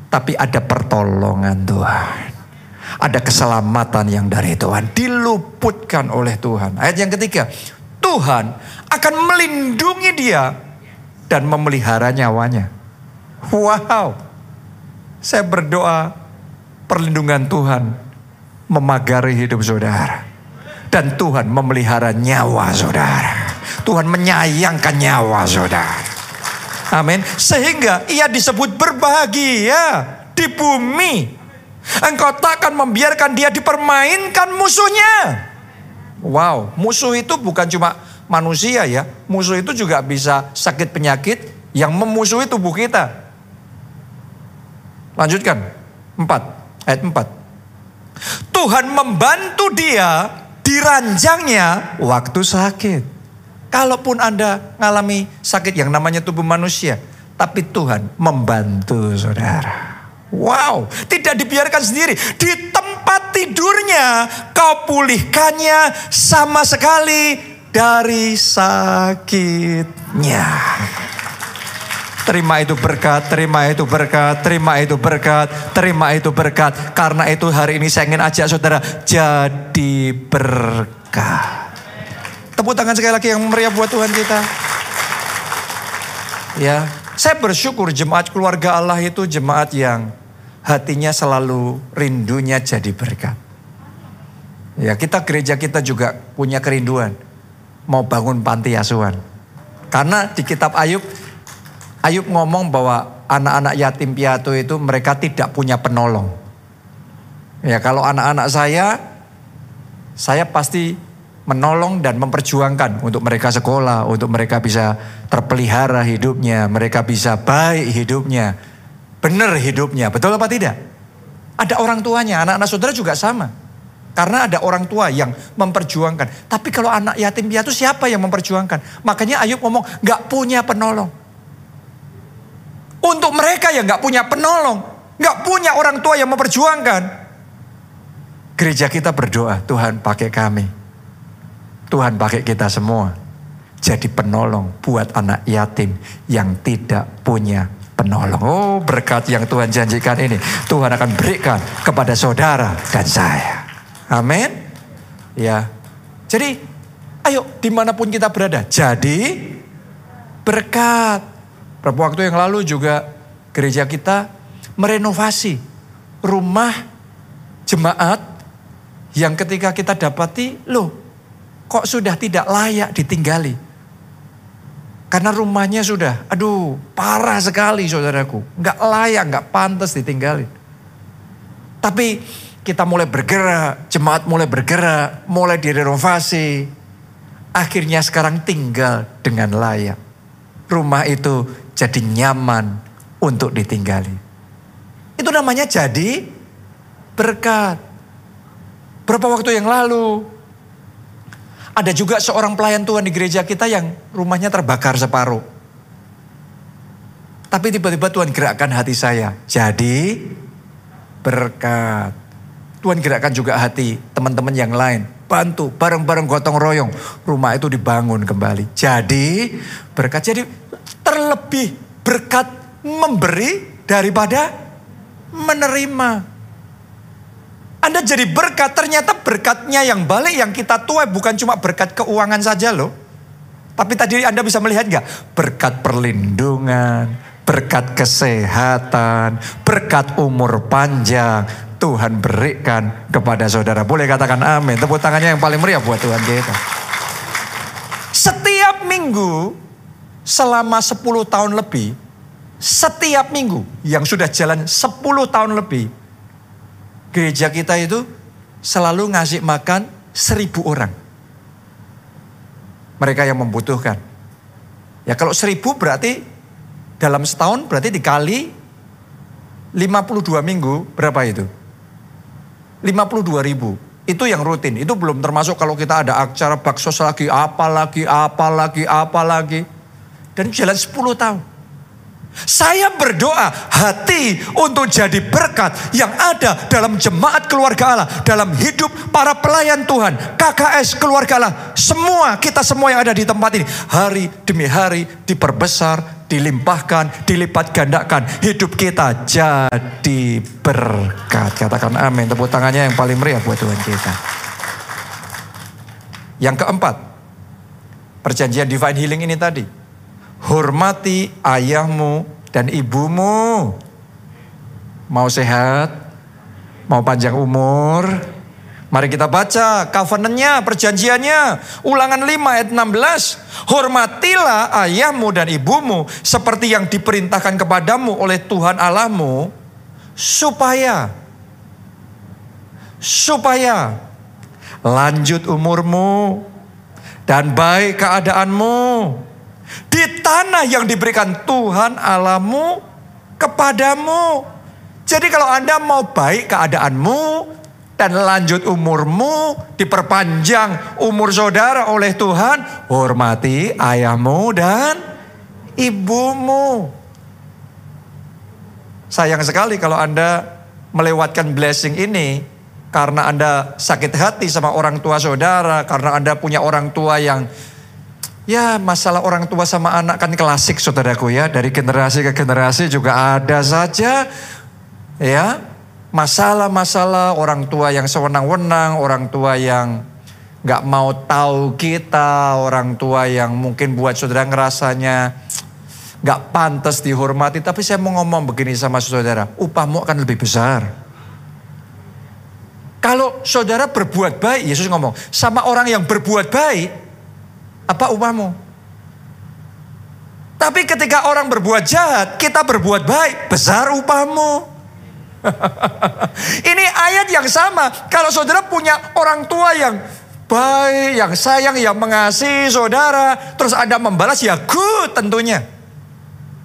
Tapi ada pertolongan Tuhan. Ada keselamatan yang dari Tuhan. Diluputkan oleh Tuhan. Ayat yang ketiga. Tuhan akan melindungi dia dan memelihara nyawanya. Wow. Saya berdoa perlindungan Tuhan memagari hidup saudara. Dan Tuhan memelihara nyawa saudara. Tuhan menyayangkan nyawa saudara. Amin. Sehingga ia disebut berbahagia di bumi. Engkau takkan membiarkan dia dipermainkan musuhnya. Wow, musuh itu bukan cuma manusia ya. Musuh itu juga bisa sakit penyakit yang memusuhi tubuh kita. Lanjutkan. 4. Ayat 4. Tuhan membantu dia di ranjangnya waktu sakit. Kalaupun Anda mengalami sakit yang namanya tubuh manusia. Tapi Tuhan membantu saudara. Wow, tidak dibiarkan sendiri. Di tempat tidurnya kau pulihkannya sama sekali dari sakitnya. Terima itu berkat, terima itu berkat, terima itu berkat, terima itu berkat. Karena itu hari ini saya ingin ajak saudara jadi berkat. Tepuk tangan sekali lagi yang meriah buat Tuhan kita. Ya, saya bersyukur jemaat keluarga Allah itu jemaat yang hatinya selalu rindunya jadi berkat. Ya, kita gereja kita juga punya kerinduan mau bangun panti asuhan. Karena di kitab Ayub Ayub ngomong bahwa anak-anak yatim piatu itu mereka tidak punya penolong. Ya kalau anak-anak saya, saya pasti menolong dan memperjuangkan untuk mereka sekolah, untuk mereka bisa terpelihara hidupnya, mereka bisa baik hidupnya, benar hidupnya, betul apa tidak? Ada orang tuanya, anak-anak saudara juga sama. Karena ada orang tua yang memperjuangkan. Tapi kalau anak yatim piatu siapa yang memperjuangkan? Makanya Ayub ngomong, gak punya penolong. Untuk mereka yang nggak punya penolong, nggak punya orang tua yang memperjuangkan. Gereja kita berdoa, Tuhan pakai kami. Tuhan pakai kita semua. Jadi penolong buat anak yatim yang tidak punya penolong. Oh berkat yang Tuhan janjikan ini. Tuhan akan berikan kepada saudara dan saya. Amin. Ya. Jadi ayo di mana pun kita berada. Jadi berkat. Beberapa waktu yang lalu juga gereja kita merenovasi rumah jemaat yang ketika kita dapati, loh kok sudah tidak layak ditinggali. Karena rumahnya sudah, aduh parah sekali saudaraku. Nggak layak, nggak pantas ditinggali. Tapi kita mulai bergerak, jemaat mulai bergerak, mulai direnovasi. Akhirnya sekarang tinggal dengan layak. Rumah itu jadi nyaman untuk ditinggali. Itu namanya jadi berkat. Berapa waktu yang lalu ada juga seorang pelayan Tuhan di gereja kita yang rumahnya terbakar separuh. Tapi tiba-tiba Tuhan gerakkan hati saya. Jadi berkat. Tuhan gerakkan juga hati teman-teman yang lain. Bantu bareng-bareng gotong royong. Rumah itu dibangun kembali. Jadi berkat. Jadi terlebih berkat memberi daripada menerima. Anda jadi berkat, ternyata berkatnya yang balik yang kita tuai bukan cuma berkat keuangan saja loh. Tapi tadi Anda bisa melihat nggak? Berkat perlindungan, berkat kesehatan, berkat umur panjang. Tuhan berikan kepada saudara. Boleh katakan amin. Tepuk tangannya yang paling meriah buat Tuhan kita. Setiap minggu selama 10 tahun lebih, setiap minggu yang sudah jalan 10 tahun lebih, gereja kita itu selalu ngasih makan seribu orang. Mereka yang membutuhkan. Ya kalau seribu berarti dalam setahun berarti dikali 52 minggu berapa itu? 52 ribu. Itu yang rutin. Itu belum termasuk kalau kita ada acara baksos lagi, apa lagi, apa lagi, apa lagi. Dan jalan 10 tahun. Saya berdoa hati untuk jadi berkat yang ada dalam jemaat keluarga Allah, dalam hidup para pelayan Tuhan, KKS keluarga Allah, semua kita semua yang ada di tempat ini, hari demi hari diperbesar, dilimpahkan, dilipat gandakan, hidup kita jadi berkat. Katakan amin, tepuk tangannya yang paling meriah buat Tuhan kita. Yang keempat, perjanjian divine healing ini tadi, hormati ayahmu dan ibumu. Mau sehat? Mau panjang umur? Mari kita baca covenantnya, perjanjiannya. Ulangan 5 ayat 16. Hormatilah ayahmu dan ibumu seperti yang diperintahkan kepadamu oleh Tuhan Allahmu. Supaya, supaya lanjut umurmu dan baik keadaanmu di tanah yang diberikan Tuhan alamu kepadamu. Jadi kalau Anda mau baik keadaanmu dan lanjut umurmu, diperpanjang umur saudara oleh Tuhan, hormati ayahmu dan ibumu. Sayang sekali kalau Anda melewatkan blessing ini karena Anda sakit hati sama orang tua saudara, karena Anda punya orang tua yang Ya masalah orang tua sama anak kan klasik saudaraku ya. Dari generasi ke generasi juga ada saja ya masalah-masalah orang tua yang sewenang-wenang, orang tua yang nggak mau tahu kita, orang tua yang mungkin buat saudara ngerasanya nggak pantas dihormati. Tapi saya mau ngomong begini sama saudara, upahmu akan lebih besar. Kalau saudara berbuat baik, Yesus ngomong, sama orang yang berbuat baik, apa upahmu? Tapi ketika orang berbuat jahat, kita berbuat baik, besar upahmu. Ini ayat yang sama. Kalau saudara punya orang tua yang baik, yang sayang, yang mengasihi saudara, terus Anda membalas ya good tentunya.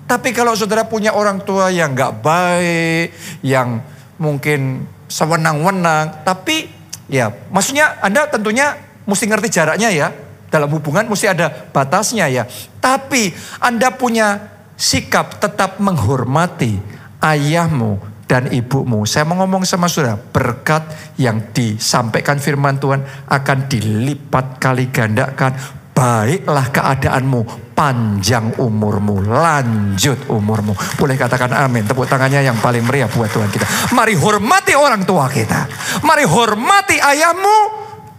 Tapi kalau saudara punya orang tua yang gak baik, yang mungkin sewenang-wenang, tapi ya maksudnya Anda tentunya mesti ngerti jaraknya ya. Dalam hubungan mesti ada batasnya ya. Tapi Anda punya sikap tetap menghormati ayahmu dan ibumu. Saya mau ngomong sama saudara, berkat yang disampaikan firman Tuhan akan dilipat kali gandakan. Baiklah keadaanmu, panjang umurmu, lanjut umurmu. Boleh katakan amin. Tepuk tangannya yang paling meriah buat Tuhan kita. Mari hormati orang tua kita. Mari hormati ayahmu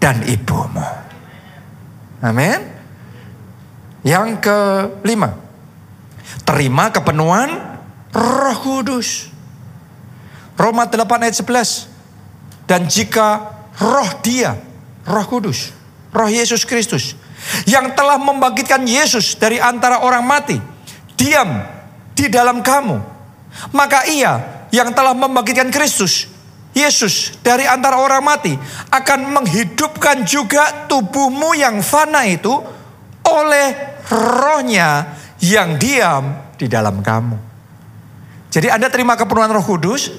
dan ibumu. Amin. Yang kelima, terima kepenuhan Roh Kudus. Roma 8 ayat 11. Dan jika roh dia, roh kudus, roh Yesus Kristus, yang telah membangkitkan Yesus dari antara orang mati, diam di dalam kamu, maka ia yang telah membangkitkan Kristus, Yesus dari antara orang mati, akan menghidupkan juga tubuhmu yang fana itu oleh rohnya yang diam di dalam kamu. Jadi Anda terima kepenuhan roh kudus,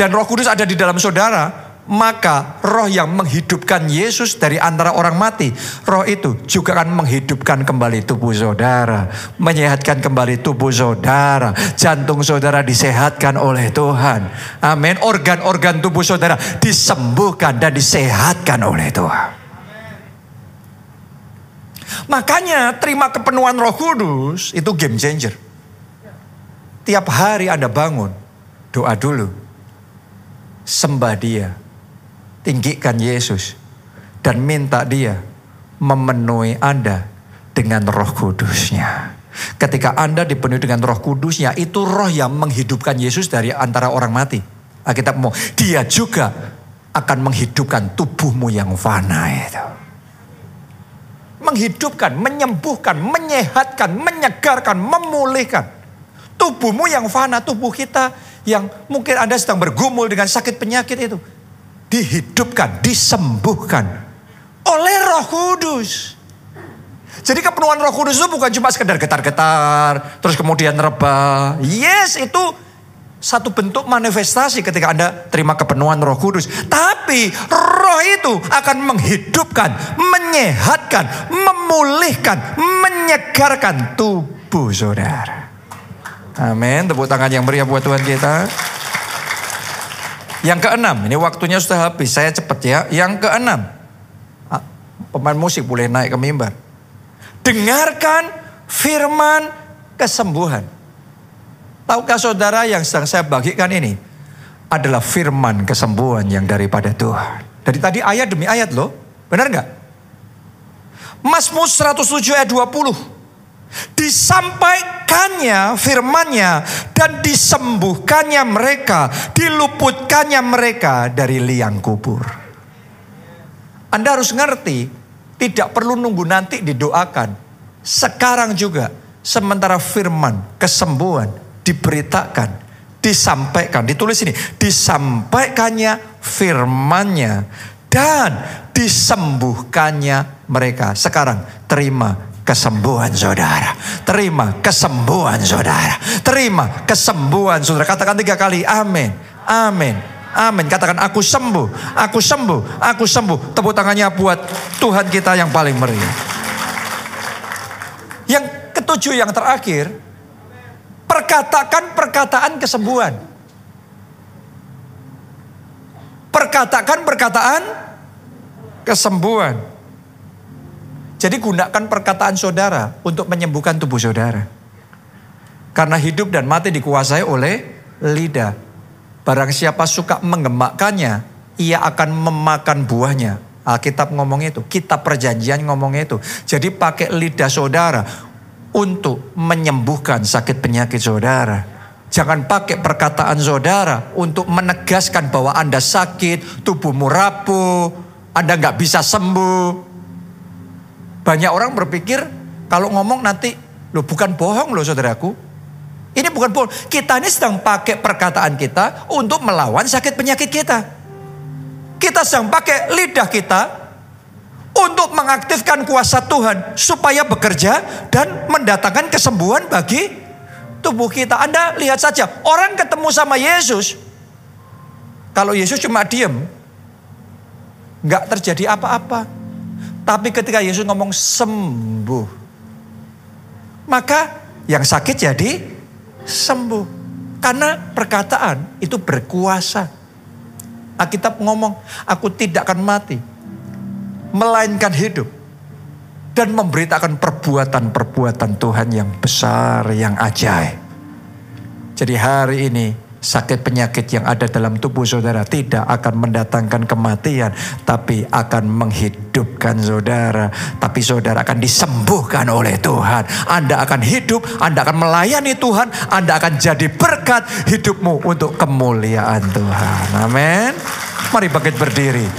dan roh kudus ada di dalam saudara, maka roh yang menghidupkan Yesus dari antara orang mati, roh itu juga akan menghidupkan kembali tubuh saudara, menyehatkan kembali tubuh saudara, jantung saudara disehatkan oleh Tuhan. Amin. Organ-organ tubuh saudara disembuhkan dan disehatkan oleh Tuhan. Makanya terima kepenuhan roh kudus itu game changer. Tiap hari Anda bangun, doa dulu sembah dia, tinggikan Yesus, dan minta dia memenuhi Anda dengan roh kudusnya. Ketika Anda dipenuhi dengan roh kudusnya, itu roh yang menghidupkan Yesus dari antara orang mati. Alkitab mau, dia juga akan menghidupkan tubuhmu yang fana itu. Menghidupkan, menyembuhkan, menyehatkan, menyegarkan, memulihkan. Tubuhmu yang fana, tubuh kita yang mungkin Anda sedang bergumul dengan sakit penyakit itu. Dihidupkan, disembuhkan oleh roh kudus. Jadi kepenuhan roh kudus itu bukan cuma sekedar getar-getar, terus kemudian reba. Yes, itu satu bentuk manifestasi ketika Anda terima kepenuhan roh kudus. Tapi roh itu akan menghidupkan, menyehatkan, memulihkan, menyegarkan tubuh saudara. Amin. Tepuk tangan yang meriah buat Tuhan kita. Yang keenam, ini waktunya sudah habis. Saya cepat ya. Yang keenam, ah, pemain musik boleh naik ke mimbar. Dengarkan firman kesembuhan. Tahukah saudara yang sedang saya bagikan ini adalah firman kesembuhan yang daripada Tuhan. Dari tadi ayat demi ayat loh. Benar nggak? Mazmur 107 ayat 20 disampaikannya firmannya dan disembuhkannya mereka, diluputkannya mereka dari liang kubur. Anda harus ngerti, tidak perlu nunggu nanti didoakan. Sekarang juga, sementara firman kesembuhan diberitakan, disampaikan, ditulis ini, disampaikannya firmannya dan disembuhkannya mereka. Sekarang terima kesembuhan saudara. Terima kesembuhan saudara. Terima kesembuhan saudara. Katakan tiga kali amin. Amin. Amin. Katakan aku sembuh. Aku sembuh. Aku sembuh. Tepuk tangannya buat Tuhan kita yang paling meriah. Yang ketujuh yang terakhir. Perkatakan perkataan kesembuhan. Perkatakan perkataan kesembuhan. Jadi gunakan perkataan saudara untuk menyembuhkan tubuh saudara. Karena hidup dan mati dikuasai oleh lidah. Barang siapa suka mengemakkannya, ia akan memakan buahnya. Alkitab ngomong itu, kitab perjanjian ngomong itu. Jadi pakai lidah saudara untuk menyembuhkan sakit penyakit saudara. Jangan pakai perkataan saudara untuk menegaskan bahwa Anda sakit, tubuhmu rapuh, Anda nggak bisa sembuh. Banyak orang berpikir kalau ngomong nanti, lo bukan bohong loh saudaraku. Ini bukan bohong. Kita ini sedang pakai perkataan kita untuk melawan sakit penyakit kita. Kita sedang pakai lidah kita untuk mengaktifkan kuasa Tuhan supaya bekerja dan mendatangkan kesembuhan bagi tubuh kita. Anda lihat saja, orang ketemu sama Yesus, kalau Yesus cuma diem, nggak terjadi apa-apa. Tapi ketika Yesus ngomong sembuh, maka yang sakit jadi sembuh. Karena perkataan itu berkuasa. Alkitab ngomong, aku tidak akan mati. Melainkan hidup. Dan memberitakan perbuatan-perbuatan Tuhan yang besar, yang ajaib. Jadi hari ini sakit penyakit yang ada dalam tubuh saudara tidak akan mendatangkan kematian, tapi akan menghidupkan saudara. Tapi saudara akan disembuhkan oleh Tuhan. Anda akan hidup, Anda akan melayani Tuhan, Anda akan jadi berkat hidupmu untuk kemuliaan Tuhan. Amin. Mari bangkit berdiri.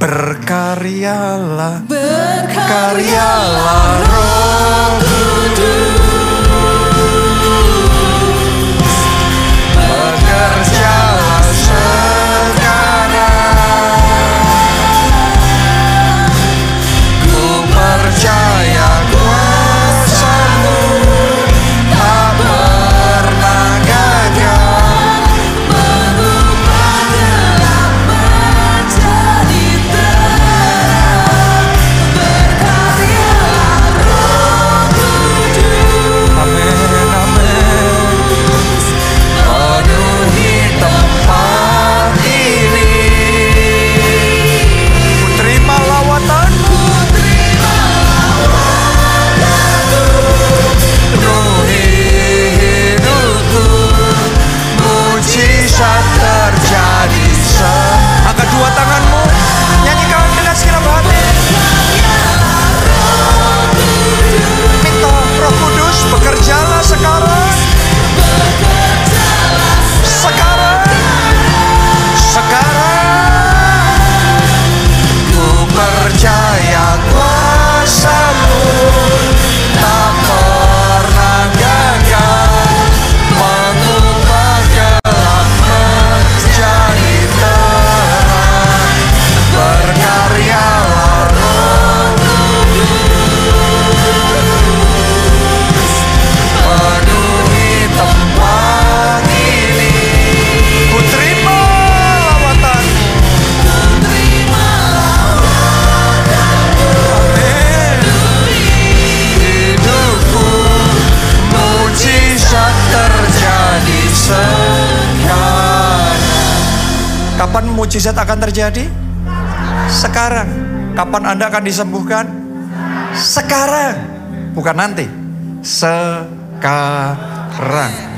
Berkaryalah, berkaryalah roh Bekerjalah mujizat akan terjadi? Sekarang. Kapan Anda akan disembuhkan? Sekarang. Bukan nanti. Sekarang.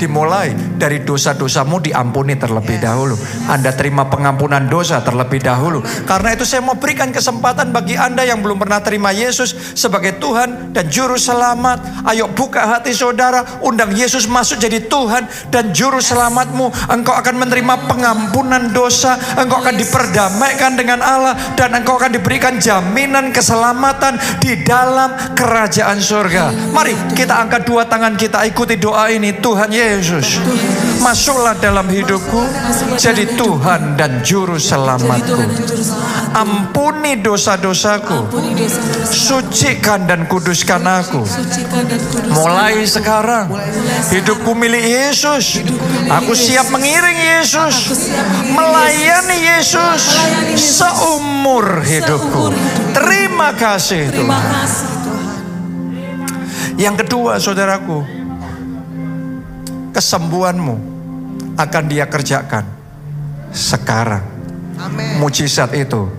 Dimulai dari dosa-dosamu diampuni terlebih dahulu. Anda terima pengampunan dosa terlebih dahulu. Karena itu saya mau berikan kesempatan bagi Anda yang belum pernah terima Yesus sebagai Tuhan dan Juru Selamat. Ayo buka hati saudara. Undang Yesus masuk jadi Tuhan dan Juru Selamatmu. Engkau akan menerima pengampunan dosa. Engkau akan diperdamaikan dengan Allah. Dan engkau akan diberikan jaminan keselamatan di dalam kerajaan surga. Mari kita angkat dua tangan kita ikuti doa ini. Tuhan Yesus, masuklah dalam hidupku jadi Tuhan dan Juru Selamatku. Ampuni dosa-dosaku. Sucikan dan kuduskan aku. Mulai sekarang hidupku milik Yesus. Aku siap mengiring Yesus. Melayani Yesus seumur hidupku. Terima kasih Tuhan Yang kedua saudaraku, kesembuhanmu akan dia kerjakan sekarang. Mujizat itu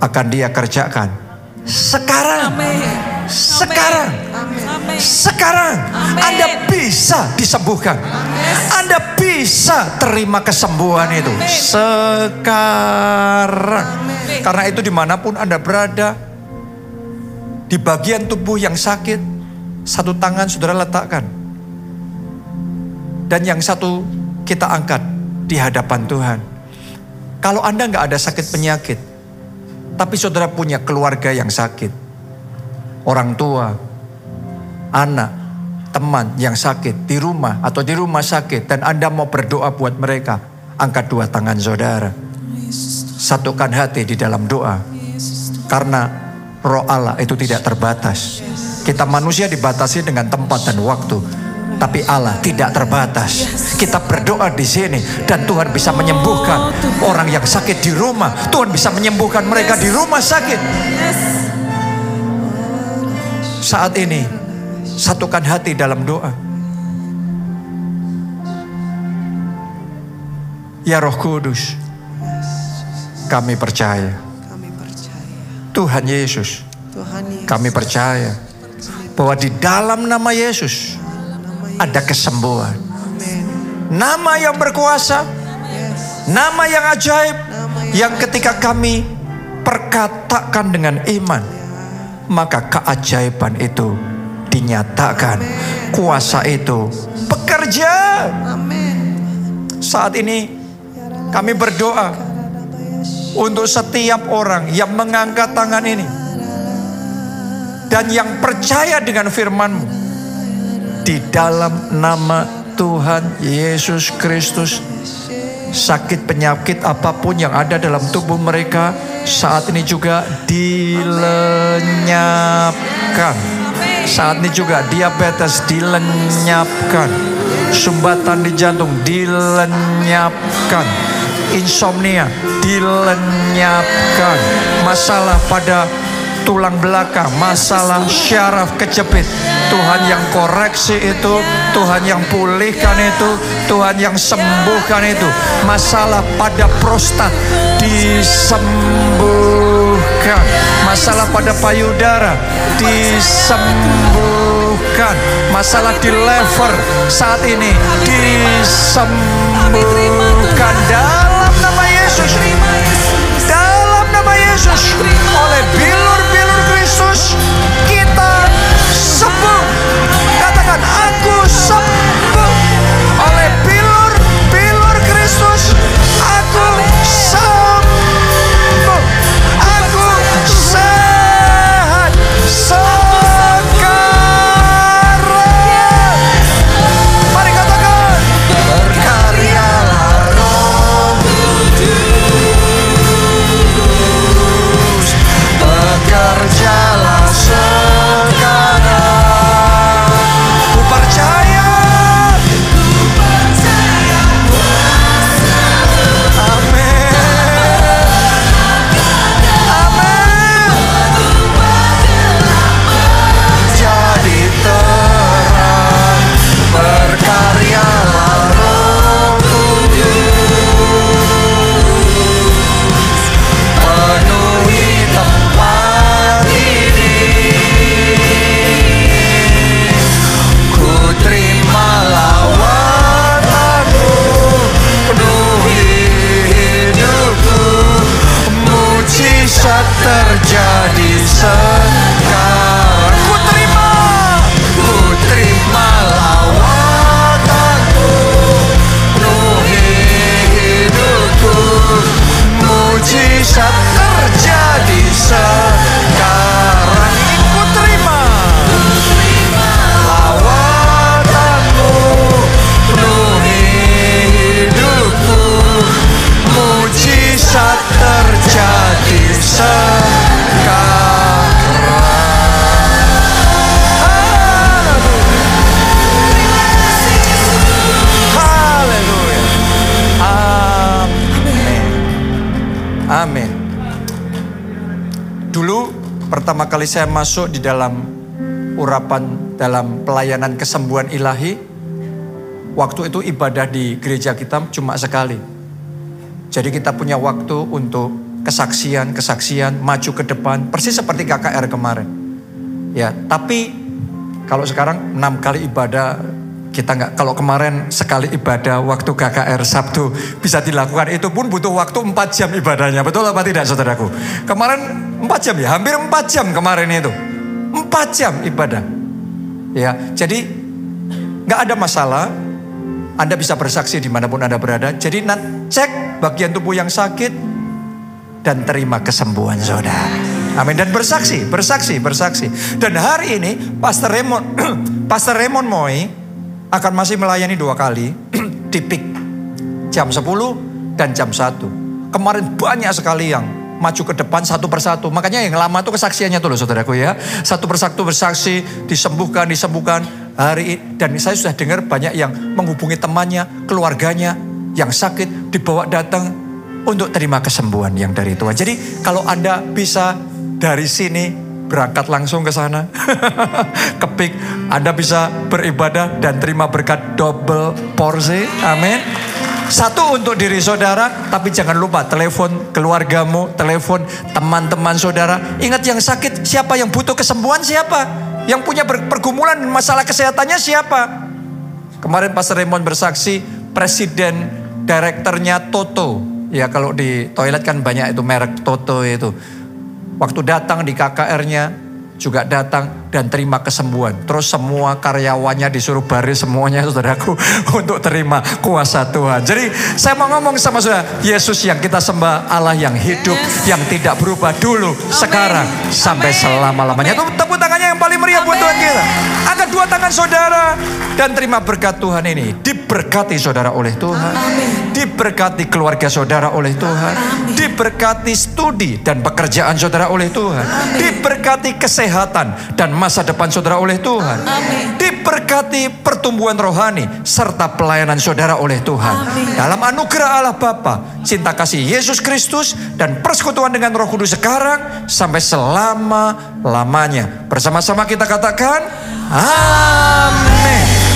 akan dia kerjakan sekarang. Amin Sekarang. Amin Sekarang Amin. Anda bisa disembuhkan. Anda bisa terima kesembuhan itu. Sekarang. Karena itu di mana pun Anda berada. Di bagian tubuh yang sakit. Satu tangan saudara letakkan. Dan yang satu kita angkat di hadapan Tuhan. Kalau Anda nggak ada sakit penyakit. Tapi saudara punya keluarga yang sakit. Orang tua, anak, teman yang sakit di rumah atau di rumah sakit dan Anda mau berdoa buat mereka, angkat dua tangan saudara. Satukan hati di dalam doa. Karena roh Allah itu tidak terbatas. Kita manusia dibatasi dengan tempat dan waktu. Tapi Allah tidak terbatas. Kita berdoa di sini dan Tuhan bisa menyembuhkan orang yang sakit di rumah. Tuhan bisa menyembuhkan mereka di rumah sakit. Saat ini satukan hati dalam doa. Ya Roh Kudus, kami percaya Tuhan Yesus. kami percaya bahwa di dalam nama Yesus ada kesembuhan. Nama yang berkuasa, nama yang ajaib, yang ketika kami perkatakan dengan iman, maka keajaiban itu dinyatakan. Kuasa itu bekerja. Saat ini kami berdoa untuk setiap orang yang mengangkat tangan ini dan yang percaya dengan firman-Mu di dalam nama Tuhan Yesus Kristus sakit penyakit apa pun yang ada dalam tubuh mereka saat ini juga dilenyapkan. Saat ini juga diabetes dilenyapkan. Sumbatan di jantung dilenyapkan. Insomnia dilenyapkan. Masalah pada tulang belakang, masalah syaraf kejepit. Tuhan yang koreksi itu, Tuhan yang pulihkan itu, Tuhan yang sembuhkan itu. Masalah pada prostat disembuhkan. Masalah pada payudara disembuhkan. Masalah di lever saat ini disembuhkan dalam nama Yesus. Dalam nama Yesus oleh kali saya masuk di dalam urapan dalam pelayanan kesembuhan ilahi Waktu itu ibadah di gereja kita cuma sekali jadi kita punya waktu untuk kesaksian, kesaksian, maju ke depan, persis seperti KKR kemarin. Ya, tapi kalau sekarang enam kali ibadah kita nggak. Kalau kemarin sekali ibadah waktu KKR Sabtu bisa dilakukan itu pun butuh waktu empat jam ibadahnya. Betul apa tidak, saudaraku? Kemarin empat jam ya, hampir empat jam kemarin itu. Empat jam ibadah. Ya, jadi nggak ada masalah. Anda bisa bersaksi di mana pun Anda berada. Jadi cek bagian tubuh yang sakit dan terima kesembuhan saudara. Amin. Dan bersaksi, bersaksi, bersaksi. Dan hari ini Pastor Raymond, Pastor Raymond Moy akan masih melayani dua kali di PIK jam 10 dan jam 1. Kemarin banyak sekali yang maju ke depan satu persatu. Makanya yang lama itu kesaksiannya tuh loh saudaraku ya. Satu persatu bersaksi, disembuhkan, disembuhkan. Hari ini, dan saya sudah dengar banyak yang menghubungi temannya, keluarganya yang sakit dibawa datang untuk terima kesembuhan yang dari Tuhan. Jadi kalau Anda bisa dari sini berangkat langsung ke sana. Kepik, Anda bisa beribadah dan terima berkat double porsi. Amin. Satu untuk diri saudara, tapi jangan lupa telepon keluargamu, telepon teman-teman saudara. Ingat yang sakit siapa, yang butuh kesembuhan siapa, yang punya pergumulan masalah kesehatannya siapa. Kemarin Pastor Raymond bersaksi, presiden direkturnya Toto. Ya kalau di toilet kan banyak itu merek Toto itu. Waktu datang di KKR-nya, juga datang dan terima kesembuhan. Terus semua karyawannya disuruh baris semuanya saudaraku untuk terima kuasa Tuhan. Jadi saya mau ngomong sama saudara, Yesus yang kita sembah Allah yang hidup, yang tidak berubah dulu, sekarang, sampai selama-lamanya. Tepuk tangannya yang paling meriah buat Amin. Tuhan kita. Angkat dua tangan saudara dan terima berkat Tuhan ini. Diberkati saudara oleh Tuhan. Diberkati keluarga saudara oleh Tuhan. Diberkati studi dan pekerjaan saudara oleh Tuhan. Diberkati kesehatan dan masa depan saudara oleh Tuhan. Diberkati pertumbuhan rohani serta pelayanan saudara oleh Tuhan. Dalam anugerah Allah Bapa, cinta kasih Yesus Kristus dan persekutuan dengan Roh Kudus sekarang sampai selama-lamanya. Bersama-sama kita katakan, Amin.